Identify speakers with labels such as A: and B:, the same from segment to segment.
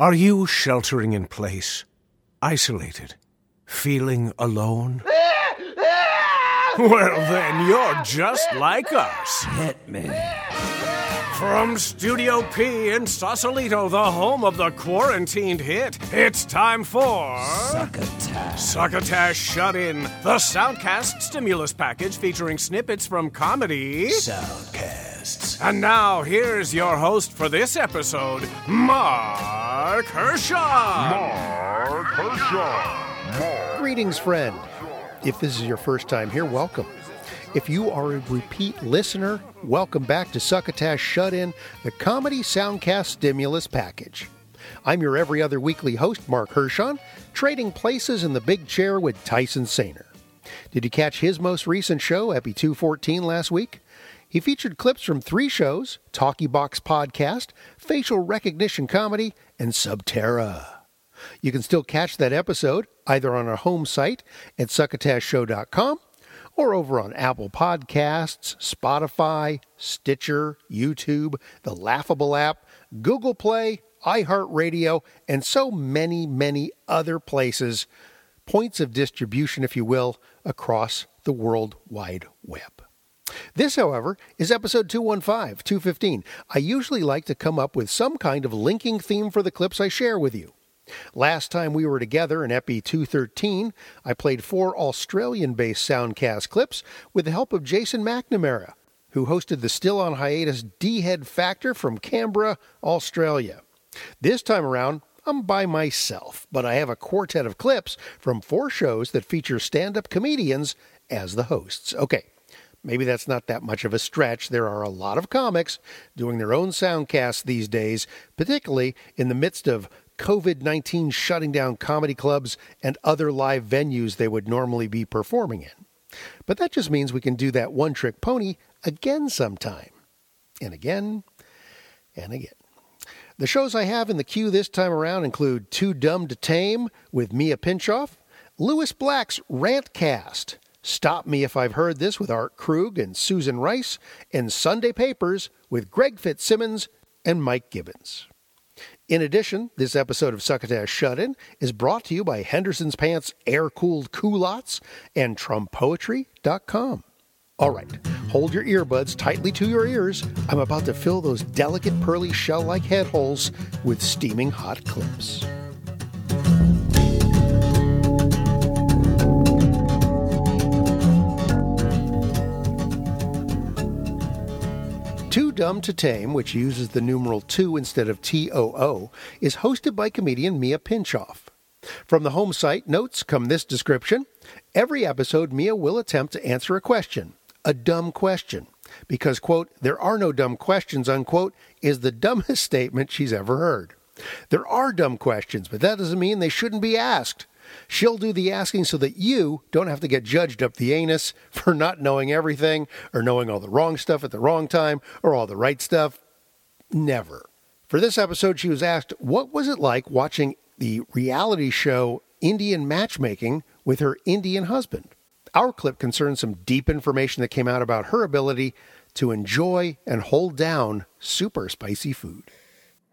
A: Are you sheltering in place, isolated, feeling alone? well, then you're just like us.
B: Hit me.
A: From Studio P in Sausalito, the home of the quarantined hit, it's time for.
B: Succotash.
A: Succotash Shut In, the Soundcast stimulus package featuring snippets from comedy.
B: Soundcasts.
A: And now, here's your host for this episode, Marc Hershon.
C: Marc Hershon.
D: Greetings, friend. If this is your first time here, welcome. If you are a repeat listener, welcome back to Succotash Shut In, the comedy soundcast stimulus package. I'm your every other weekly host, Marc Hershon, trading places in the big chair with Tyson Sainer. Did you catch his most recent show, Epi 214, last week? He featured clips from three shows Talkie Box Podcast, Facial Recognition Comedy, and Subterra. You can still catch that episode either on our home site at succotashshow.com or over on Apple Podcasts, Spotify, Stitcher, YouTube, the Laughable app, Google Play, iHeartRadio, and so many, many other places, points of distribution, if you will, across the World Wide Web. This, however, is episode 215, 215. I usually like to come up with some kind of linking theme for the clips I share with you. Last time we were together in Epi 213, I played four Australian based soundcast clips with the help of Jason McNamara, who hosted the still on hiatus D Head Factor from Canberra, Australia. This time around, I'm by myself, but I have a quartet of clips from four shows that feature stand up comedians as the hosts. Okay, maybe that's not that much of a stretch. There are a lot of comics doing their own soundcasts these days, particularly in the midst of COVID 19 shutting down comedy clubs and other live venues they would normally be performing in. But that just means we can do that one trick pony again sometime. And again, and again. The shows I have in the queue this time around include Too Dumb to Tame with Mia Pinchoff, Lewis Black's Rantcast, Stop Me If I've Heard This with Art Krug and Susan Rice, and Sunday Papers with Greg Fitzsimmons and Mike Gibbons. In addition, this episode of Succotash Shut In is brought to you by Henderson's Pants Air Cooled Culottes and TrumPoetry.com. All right, hold your earbuds tightly to your ears. I'm about to fill those delicate, pearly shell like head holes with steaming hot clips. Dumb to Tame, which uses the numeral 2 instead of TOO, is hosted by comedian Mia Pinchoff. From the home site, notes come this description Every episode, Mia will attempt to answer a question, a dumb question, because, quote, there are no dumb questions, unquote, is the dumbest statement she's ever heard. There are dumb questions, but that doesn't mean they shouldn't be asked. She'll do the asking so that you don't have to get judged up the anus for not knowing everything or knowing all the wrong stuff at the wrong time or all the right stuff. Never. For this episode, she was asked, What was it like watching the reality show Indian Matchmaking with her Indian husband? Our clip concerns some deep information that came out about her ability to enjoy and hold down super spicy food.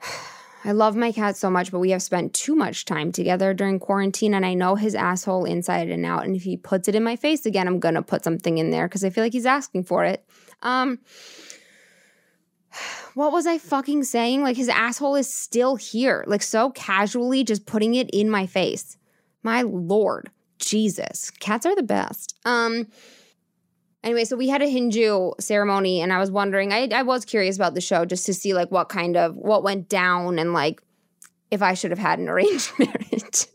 E: I love my cat so much, but we have spent too much time together during quarantine, and I know his asshole inside and out. And if he puts it in my face again, I'm gonna put something in there because I feel like he's asking for it. Um, what was I fucking saying? Like his asshole is still here, like so casually just putting it in my face. My lord, Jesus, cats are the best. Um. Anyway, so we had a Hindu ceremony, and I was wondering, I, I was curious about the show just to see like what kind of what went down and like if I should have had an arranged marriage.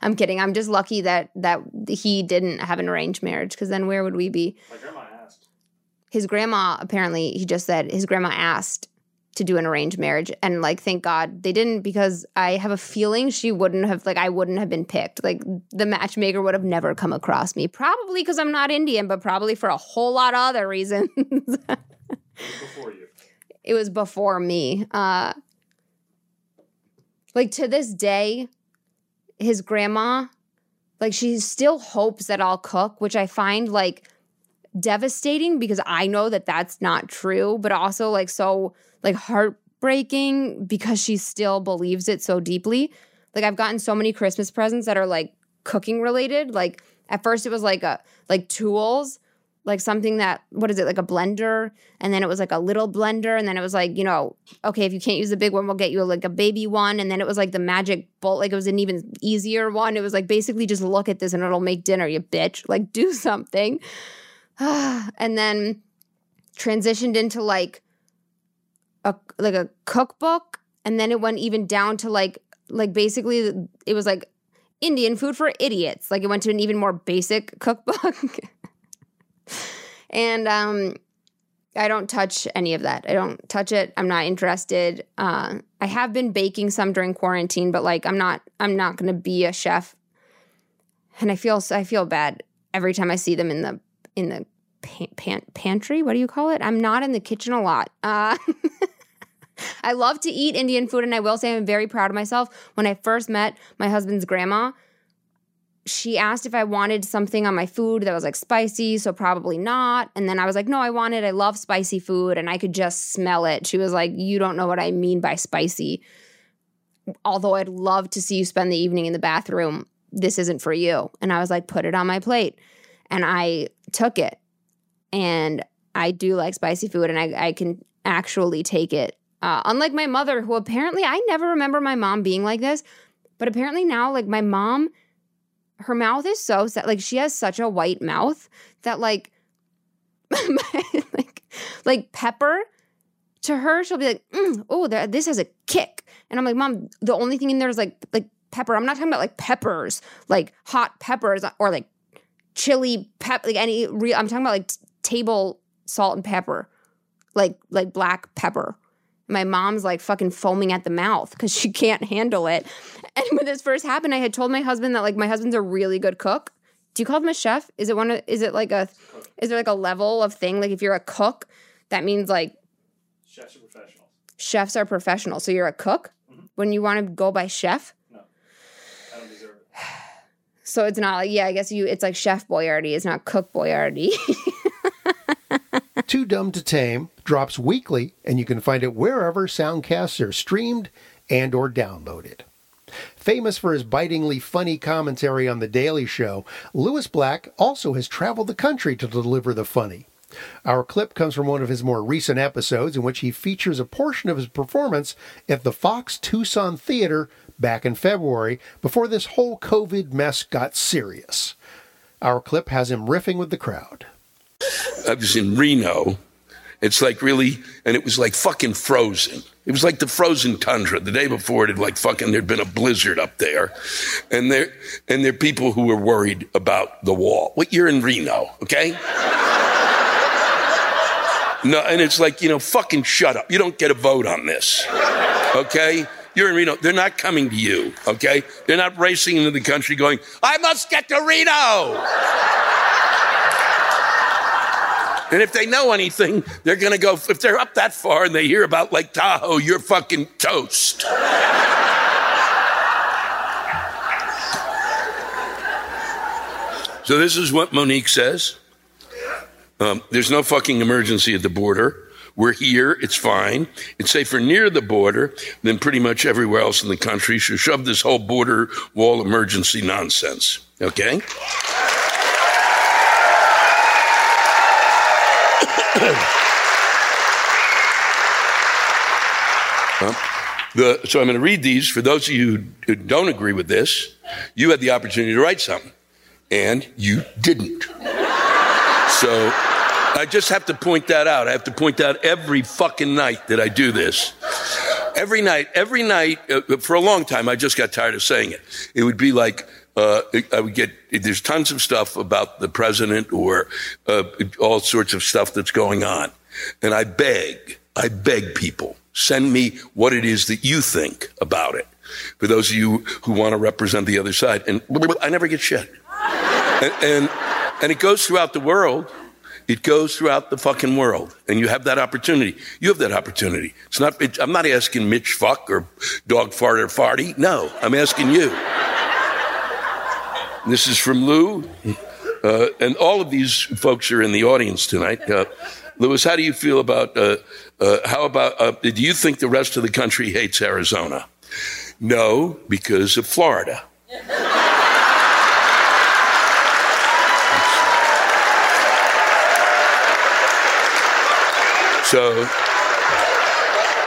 E: I'm kidding. I'm just lucky that that he didn't have an arranged marriage because then where would we be?
F: My grandma asked.
E: His grandma apparently he just said his grandma asked to do an arranged marriage. And like thank god they didn't because i have a feeling she wouldn't have like i wouldn't have been picked. Like the matchmaker would have never come across me probably because i'm not indian but probably for a whole lot of other reasons.
F: Before you.
E: it was before me. Uh like to this day his grandma like she still hopes that i'll cook which i find like devastating because i know that that's not true but also like so like heartbreaking because she still believes it so deeply. Like I've gotten so many Christmas presents that are like cooking related. Like at first it was like a like tools, like something that what is it like a blender, and then it was like a little blender, and then it was like you know okay if you can't use the big one we'll get you like a baby one, and then it was like the Magic Bullet, like it was an even easier one. It was like basically just look at this and it'll make dinner, you bitch. Like do something, and then transitioned into like a like a cookbook and then it went even down to like like basically it was like Indian food for idiots. Like it went to an even more basic cookbook. and um I don't touch any of that. I don't touch it. I'm not interested. Uh I have been baking some during quarantine, but like I'm not I'm not going to be a chef. And I feel I feel bad every time I see them in the in the pan, pan, pantry. What do you call it? I'm not in the kitchen a lot. Uh, I love to eat Indian food, and I will say I'm very proud of myself. When I first met my husband's grandma, she asked if I wanted something on my food that was like spicy, so probably not. And then I was like, no, I want it. I love spicy food, and I could just smell it. She was like, you don't know what I mean by spicy. Although I'd love to see you spend the evening in the bathroom, this isn't for you. And I was like, put it on my plate. And I took it and I do like spicy food and I, I can actually take it. Uh, unlike my mother, who apparently I never remember my mom being like this, but apparently now, like my mom, her mouth is so set, like she has such a white mouth that like, like, like pepper to her, she'll be like, mm, "Oh, this has a kick," and I'm like, "Mom, the only thing in there is like, like pepper. I'm not talking about like peppers, like hot peppers or like chili pep, like any real. I'm talking about like table salt and pepper, like like black pepper. My mom's like fucking foaming at the mouth because she can't handle it. And when this first happened, I had told my husband that like my husband's a really good cook. Do you call him a chef? Is it one of is it like a is there like a level of thing? Like if you're a cook, that means like
F: Chefs are professionals.
E: chefs are professional. So you're a cook mm-hmm. when you want to go by chef.
F: No, I don't deserve it.
E: So it's not like yeah, I guess you it's like chef boyardee. It's not cook boyardee.
D: Too Dumb to Tame drops weekly, and you can find it wherever soundcasts are streamed and or downloaded. Famous for his bitingly funny commentary on The Daily Show, Lewis Black also has traveled the country to deliver the funny. Our clip comes from one of his more recent episodes in which he features a portion of his performance at the Fox Tucson Theater back in February before this whole COVID mess got serious. Our clip has him riffing with the crowd.
G: I was in Reno. It's like really, and it was like fucking frozen. It was like the frozen tundra. The day before, it had like fucking, there'd been a blizzard up there. And there, and there are people who were worried about the wall. Well, you're in Reno, okay? No, and it's like, you know, fucking shut up. You don't get a vote on this, okay? You're in Reno. They're not coming to you, okay? They're not racing into the country going, I must get to Reno. And if they know anything, they're going to go, if they're up that far and they hear about Lake Tahoe, you're fucking toast. so this is what Monique says. Um, there's no fucking emergency at the border. We're here. It's fine. It's safer near the border than pretty much everywhere else in the country. So shove this whole border wall emergency nonsense. Okay? The, so I'm going to read these. For those of you who don't agree with this, you had the opportunity to write something, and you didn't. So I just have to point that out. I have to point out every fucking night that I do this. Every night, every night, uh, for a long time, I just got tired of saying it. It would be like, uh, I would get, there's tons of stuff about the president or uh, all sorts of stuff that's going on. And I beg, I beg people, send me what it is that you think about it. For those of you who want to represent the other side. And I never get shit. And, and, and it goes throughout the world. It goes throughout the fucking world, and you have that opportunity. You have that opportunity. It's not. It, I'm not asking Mitch fuck or dog fart or farty. No, I'm asking you. This is from Lou, uh, and all of these folks are in the audience tonight. Uh, Lewis, how do you feel about, uh, uh, how about, uh, do you think the rest of the country hates Arizona? No, because of Florida. So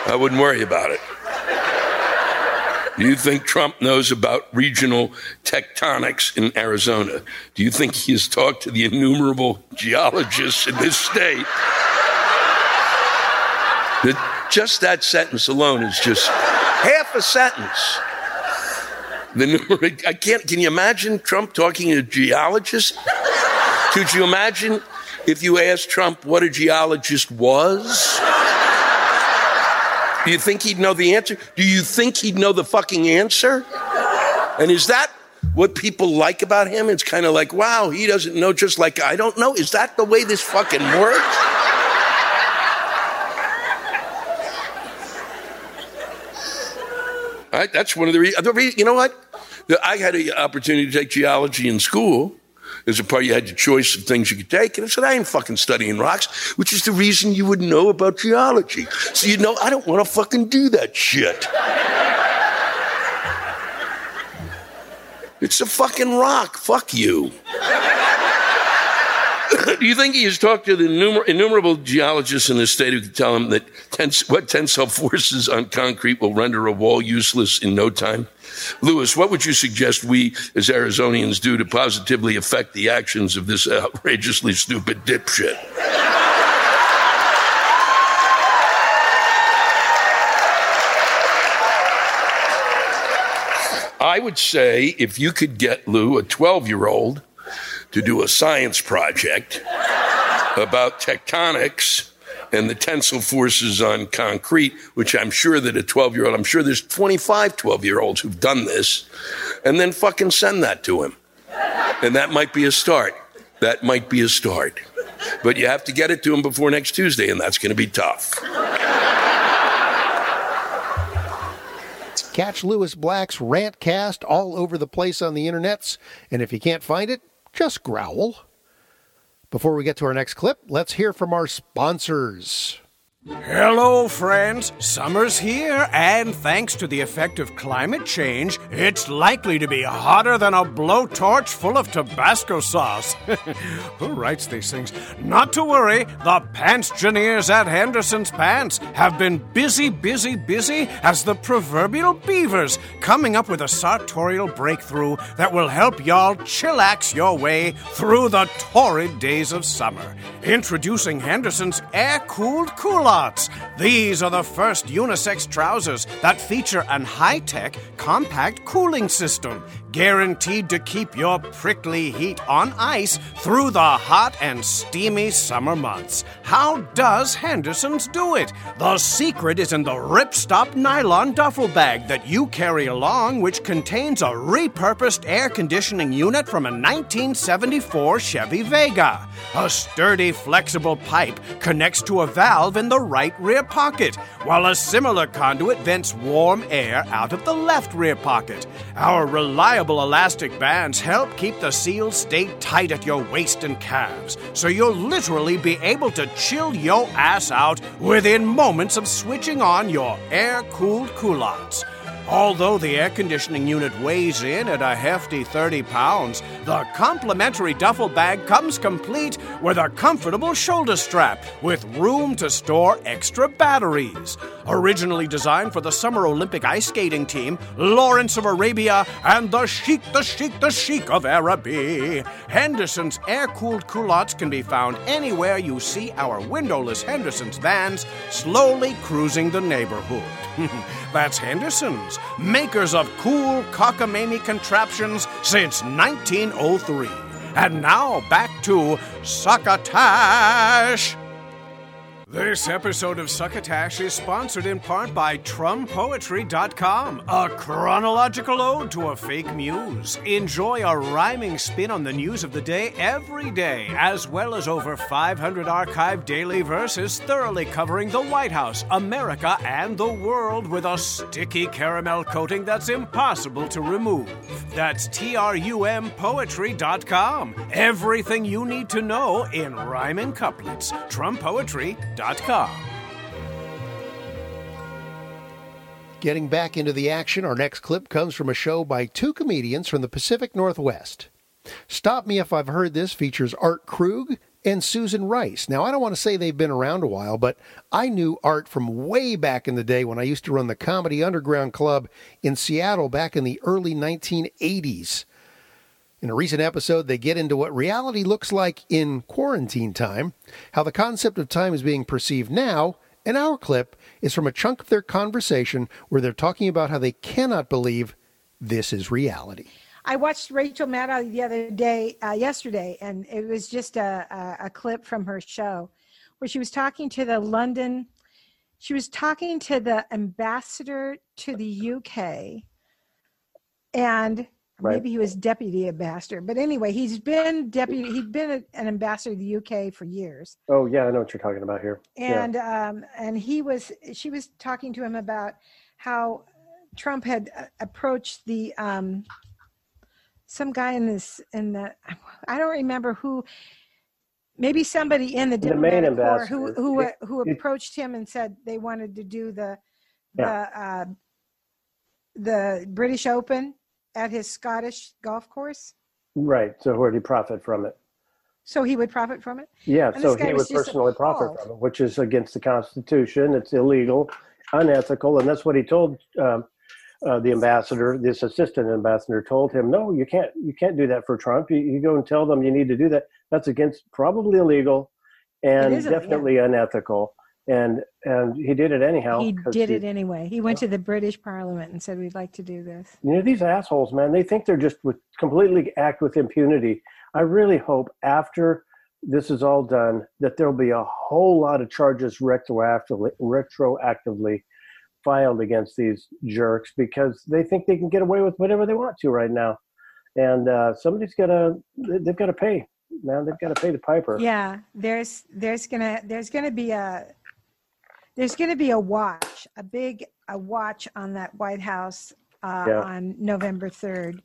G: I wouldn't worry about it. Do you think Trump knows about regional tectonics in Arizona? Do you think he has talked to the innumerable geologists in this state? Just that sentence alone is just half a sentence. The I can't. Can you imagine Trump talking to a geologist? Could you imagine if you asked Trump what a geologist was? Do you think he'd know the answer? Do you think he'd know the fucking answer? And is that what people like about him? It's kind of like, wow, he doesn't know just like I don't know. Is that the way this fucking works? That's one of the reasons. You know what? I had an opportunity to take geology in school. There's a part, you had your choice of things you could take. And I said, I ain't fucking studying rocks, which is the reason you would know about geology. So you know, I don't want to fucking do that shit. It's a fucking rock. Fuck you. Do you think he has talked to the innumer- innumerable geologists in the state who can tell him that tens- what tensile forces on concrete will render a wall useless in no time? Lewis, what would you suggest we as Arizonians do to positively affect the actions of this outrageously stupid dipshit? I would say if you could get Lou, a 12 year old, to do a science project about tectonics and the tensile forces on concrete, which I'm sure that a 12 year old, I'm sure there's 25 12 year olds who've done this, and then fucking send that to him. And that might be a start. That might be a start. But you have to get it to him before next Tuesday, and that's going to be tough.
D: Catch Lewis Black's Rantcast all over the place on the internets, and if you can't find it, just growl. Before we get to our next clip, let's hear from our sponsors.
A: Hello, friends. Summer's here, and thanks to the effect of climate change, it's likely to be hotter than a blowtorch full of Tabasco sauce. Who writes these things? Not to worry, the Pantgineers at Henderson's Pants have been busy, busy, busy as the proverbial beavers, coming up with a sartorial breakthrough that will help y'all chillax your way through the torrid days of summer. Introducing Henderson's air cooled These are the first unisex trousers that feature an high tech, compact cooling system, guaranteed to keep your prickly heat on ice through the hot and steamy summer months. How does Henderson's do it? The secret is in the ripstop nylon duffel bag that you carry along, which contains a repurposed air conditioning unit from a 1974 Chevy Vega. A sturdy, flexible pipe connects to a valve in the right rear pocket, while a similar conduit vents warm air out of the left rear pocket. Our reliable elastic bands help keep the seals stay tight at your waist and calves, so you'll literally be able to chill your ass out within moments of switching on your air cooled culottes. Although the air conditioning unit weighs in at a hefty 30 pounds, the complimentary duffel bag comes complete with a comfortable shoulder strap with room to store extra batteries. Originally designed for the Summer Olympic ice skating team, Lawrence of Arabia, and the Sheik, the Sheik, the Sheik of Araby, Henderson's air cooled culottes can be found anywhere you see our windowless Henderson's vans slowly cruising the neighborhood. That's Henderson's, makers of cool cockamamie contraptions since 1903. And now back to Succotash. This episode of Succotash is sponsored in part by TrumPoetry.com, a chronological ode to a fake muse. Enjoy a rhyming spin on the news of the day every day, as well as over 500 archived daily verses thoroughly covering the White House, America, and the world with a sticky caramel coating that's impossible to remove. That's TRUMPoetry.com. Everything you need to know in rhyming couplets. TrumPoetry.com.
D: Getting back into the action, our next clip comes from a show by two comedians from the Pacific Northwest. Stop Me If I've Heard This features Art Krug and Susan Rice. Now, I don't want to say they've been around a while, but I knew Art from way back in the day when I used to run the Comedy Underground Club in Seattle back in the early 1980s. In a recent episode, they get into what reality looks like in quarantine time, how the concept of time is being perceived now, and our clip is from a chunk of their conversation where they're talking about how they cannot believe this is reality.
H: I watched Rachel Maddow the other day, uh, yesterday, and it was just a, a, a clip from her show where she was talking to the London, she was talking to the ambassador to the UK, and
I: Right.
H: maybe he was deputy ambassador, but anyway, he's been deputy, he'd been an ambassador to the UK for years,
I: Oh yeah, I know what you're talking about here. Yeah.
H: and um, and he was, she was talking to him about how Trump had uh, approached the um, some guy in this in the I don't remember who maybe somebody in the
I: The main
H: who
I: ambassador.
H: who uh, who
I: he-
H: approached him and said they wanted to do the the uh, the British Open at his Scottish golf course
I: Right. So where did he profit from it?
H: so he would profit from it
I: Yeah.
H: And
I: so he would personally profit from it, which is against the Constitution. It's illegal, unethical, and that's what he told um, uh, the ambassador. This assistant ambassador told him, "No, you can't. You can't do that for Trump. You, you go and tell them you need to do that. That's against probably illegal, and
H: illegal, yeah.
I: definitely unethical." And and he did it anyhow.
H: He did
I: he-
H: it anyway. He went to the British Parliament and said we'd like to do this.
I: You know these assholes man they think they're just with completely act with impunity. I really hope after this is all done that there'll be a whole lot of charges retroactively retroactively filed against these jerks because they think they can get away with whatever they want to right now. And uh, somebody's got to they've got to pay man. They've got to pay the piper.
H: Yeah, there's there's gonna there's gonna be a there's gonna be a watch, a big a watch on that White House uh,
I: Yeah.
H: on November third.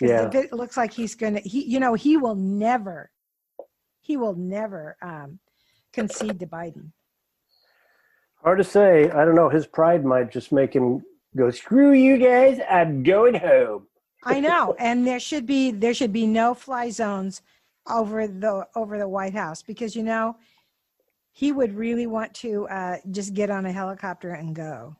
I: Yeah.
H: it looks like he's gonna he you know he will never he will never um, concede to Biden.
I: hard to say i don't know his pride might just make him go screw you guys i'm going home
H: I know, and there should be there should be no fly zones over the over the White House because you know he would really want to uh, just get on a helicopter and go.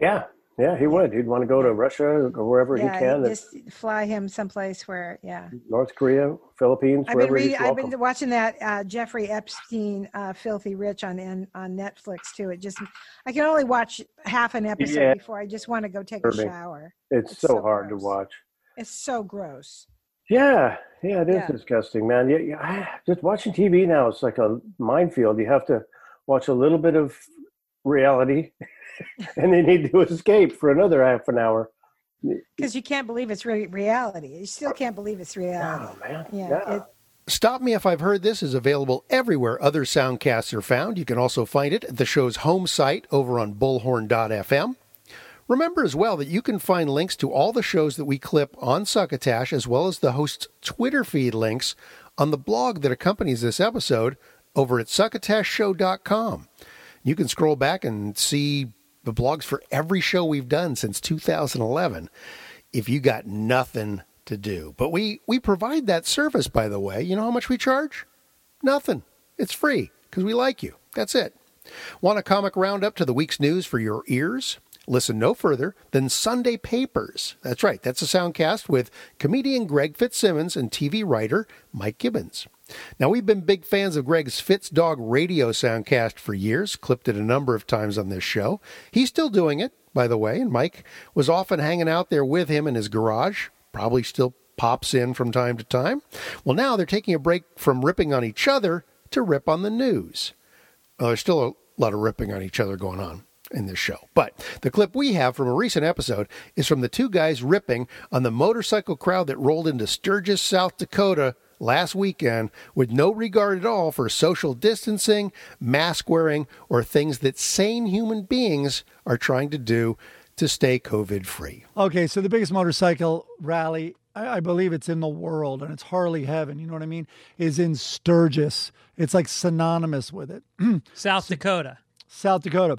I: Yeah, yeah, he would. He'd want to go to Russia or wherever
H: yeah,
I: he can,
H: just fly him someplace where, yeah.
I: North Korea, Philippines,
H: I've been reading. I've been watching that uh, Jeffrey Epstein, uh, Filthy Rich on in, on Netflix too. It just I can only watch half an episode
I: Yeah.
H: before I just want to go take a shower.
I: it's,
H: it's
I: so,
H: so
I: hard
H: gross.
I: to watch.
H: It's so gross.
I: Yeah, yeah, it is
H: Yeah.
I: disgusting, man. Yeah, yeah, ah, just watching TV now, it's like a minefield. You have to watch a little bit of reality, and then you need to escape for another half an hour.
H: Because you can't believe it's really reality. You still can't believe it's reality.
I: Oh man,
H: Yeah,
I: yeah.
H: it-
D: Stop Me If I've Heard This is available everywhere other soundcasts are found. You can also find it at the show's home site over on bullhorn.fm. Remember as well that you can find links to all the shows that we clip on Succotash, as well as the host's Twitter feed links on the blog that accompanies this episode over at succotashshow.com. You can scroll back and see the blogs for every show we've done since 2011 if you got nothing to do. But we, we provide that service, by the way. You know how much we charge? Nothing. It's free because we like you. That's it. Want a comic roundup to the week's news for your ears? Listen no further than Sunday Papers. That's right, that's a soundcast with comedian Greg Fitzsimmons and TV writer Mike Gibbons. Now, we've been big fans of Greg's Fitz Dog radio soundcast for years, clipped it a number of times on this show. He's still doing it, by the way, and Mike was often hanging out there with him in his garage, probably still pops in from time to time. Well, now they're taking a break from ripping on each other to rip on the news. Well, there's still a lot of ripping on each other going on in this show. But the clip we have from a recent episode is from the two guys ripping on the motorcycle crowd that rolled into Sturgis, South Dakota last weekend with no regard at all for social distancing, mask wearing, or things that sane human beings are trying to do to stay COVID free.
J: Okay, so the biggest motorcycle rally, I, I believe it's in the world, and it's Harley Heaven, you know what I mean, is in Sturgis. It's like synonymous with it.
K: South Dakota.
J: South Dakota.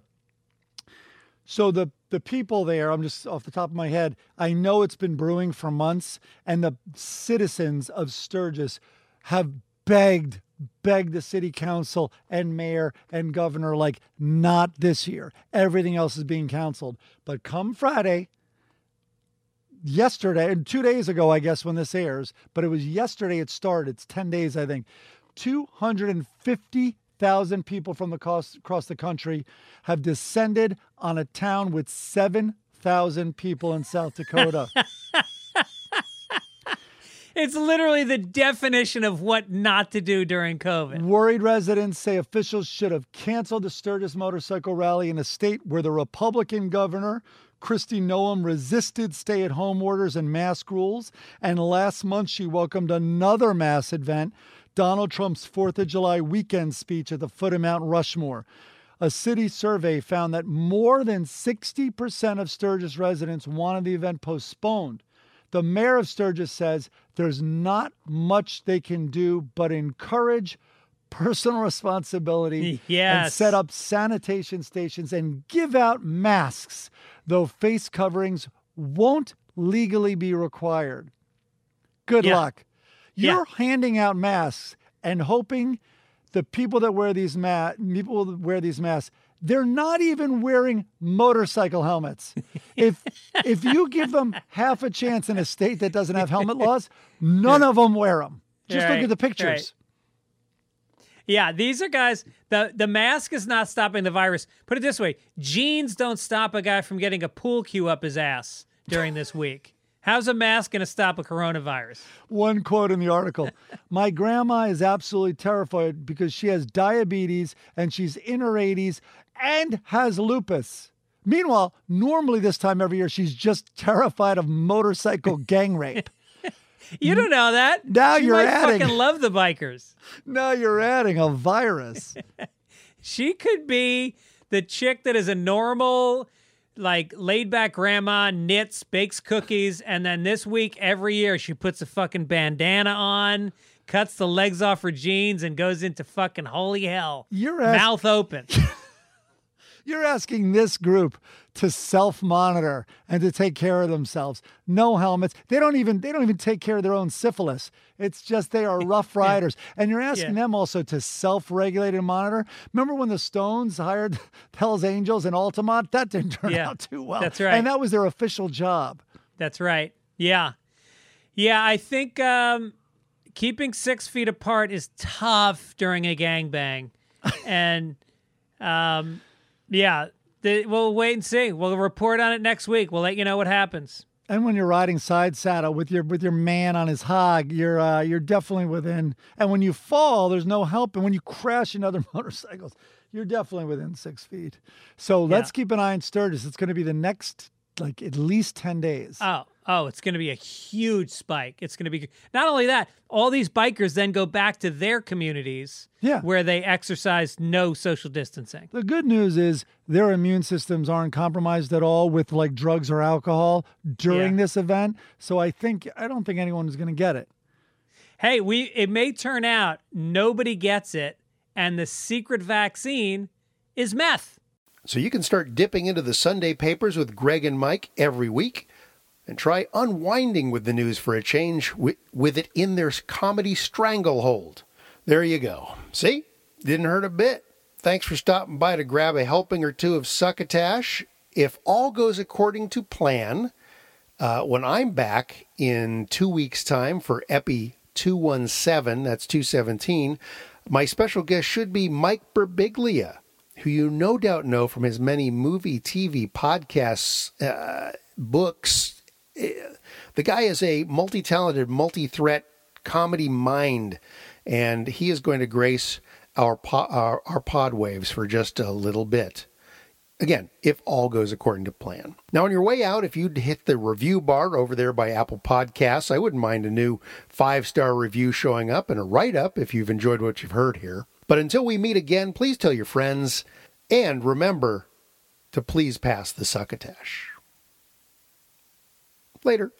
J: So the the people there, I'm just off the top of my head, I know it's been brewing for months, and the citizens of Sturgis have begged, begged the city council and mayor and governor, like, not this year. Everything else is being canceled. But come Friday, yesterday, and two days ago, I guess, when this airs, but it was yesterday it started. It's 10 days, I think. 250,000 people from across, across the country have descended on a town with 7,000 people in South Dakota.
K: It's literally the definition of what not to do during COVID.
J: Worried residents say officials should have canceled the Sturgis motorcycle rally in a state where the Republican governor, Kristi Noem, resisted stay at home orders and mask rules. And last month, she welcomed another mass event, Donald Trump's 4th of July weekend speech at the foot of Mount Rushmore. A city survey found that more than 60% of Sturgis residents wanted the event postponed. The mayor of Sturgis says there's not much they can do but encourage personal responsibility and set up sanitation stations and give out masks, though face coverings won't legally be required. Good
K: Yeah.
J: luck. You're handing out masks and hoping the people that wear these ma- people that wear these masks they're not even wearing motorcycle helmets. If if you give them half a chance in a state that doesn't have helmet laws, none of them wear them. Just look at the pictures.
K: Yeah, these are guys. The the mask is not stopping the virus. Put it this way: jeans don't stop a guy from getting a pool cue up his ass during this week. How's a mask going to stop a coronavirus?
J: One quote in the article My grandma is absolutely terrified because she has diabetes and she's in her 80s and has lupus. Meanwhile, normally this time every year, she's just terrified of motorcycle gang rape.
K: You don't know that.
J: Now
K: she
J: you're
K: might
J: adding-
K: fucking love the bikers.
J: now you're adding a virus.
K: She could be the chick that is a normal, like laid back grandma, knits, bakes cookies, and then this week every year she puts a fucking bandana on, cuts the legs off her jeans, and goes into fucking holy hell.
J: You're ask-
K: mouth open.
J: You're asking this group to self-monitor and to take care of themselves. No helmets. They don't even they don't even take care of their own syphilis. It's just they are rough riders. And you're asking
K: Yeah.
J: them also to self-regulate and monitor. Remember when the Stones hired Hell's Angels in Altamont? That didn't turn
K: Yeah,
J: out too well.
K: that's right.
J: And that was their official job.
K: That's right. Yeah. Yeah, I think um, keeping six feet apart is tough during a gangbang. and um, yeah, the, we'll wait and see. We'll report on it next week. We'll let you know what happens.
J: And when you're riding side saddle with your with your man on his hog, you're uh, you're definitely within. And when you fall, there's no help. And when you crash into other motorcycles, you're definitely within six feet. So let's keep an eye on Sturgis. It's going to be the next like at least ten days.
K: Oh, oh, it's going to be a huge spike. It's going to be not only that, all these bikers then go back to their communities
J: Yeah.
K: where they exercise no social distancing.
J: The good news is their immune systems aren't compromised at all with like drugs or alcohol during
K: Yeah.
J: this event. So I think I don't think anyone is going to get it.
K: Hey, we it may turn out nobody gets it and the secret vaccine is meth.
D: So you can start dipping into the Sunday papers with Greg and Mike every week and try unwinding with the news for a change with, it in their comedy stranglehold. There you go. See? Didn't hurt a bit. Thanks for stopping by to grab a helping or two of succotash. If all goes according to plan, uh, when I'm back in two weeks' time for Epi 217, that's 217, my special guest should be Mike Birbiglia, who you no doubt know from his many movie, TV, podcasts, uh, books. The guy is a multi talented, multi threat comedy mind, and he is going to grace our, po- our, our pod waves for just a little bit. Again, if all goes according to plan. Now, on your way out, if you'd hit the review bar over there by Apple Podcasts, I wouldn't mind a new five star review showing up and a write up if you've enjoyed what you've heard here. But until we meet again, please tell your friends and remember to please pass the succotash. Later.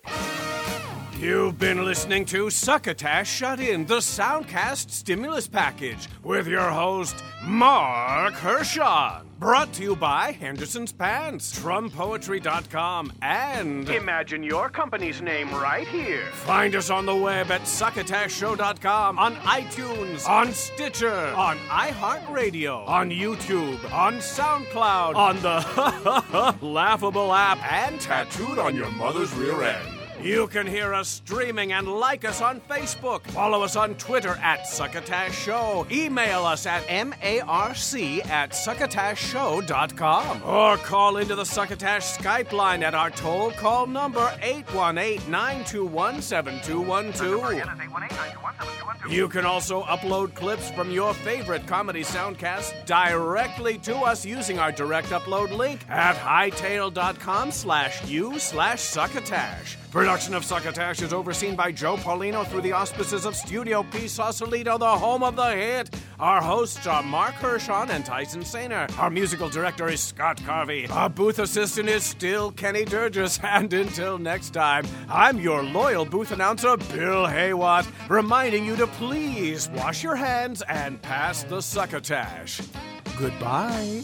A: You've been listening to Succotash Shut In, the Soundcast Stimulus Package, with your host, Marc Hershon. Brought to you by Henderson's Pants, TrumPoetry.com, and Imagine Your Company's Name right here. Find us on the web at succotashshow.com, on iTunes, on Stitcher, on iHeartRadio, on YouTube, on SoundCloud, on the laughable app, and tattooed on your mother's rear end. You can hear us streaming and like us on Facebook. Follow us on Twitter at Succotash Show. Email us at marc at succotashshow.com. Or call into the Succotash Skype line at our toll call number 818-921-7212. You can also upload clips from your favorite comedy soundcast directly to us using our direct upload link at hightail.com slash u slash succotash. Production of Succotash is overseen by Joe Paulino through the auspices of Studio P. Sausalito, the home of the hit. Our hosts are Marc Hershon and Tyson Sainer. Our musical director is Scott Carvey. Our booth assistant is still Kenny Durgis. And until next time, I'm your loyal booth announcer, Bill Haywatt, reminding you to please wash your hands and pass the Succotash. Goodbye.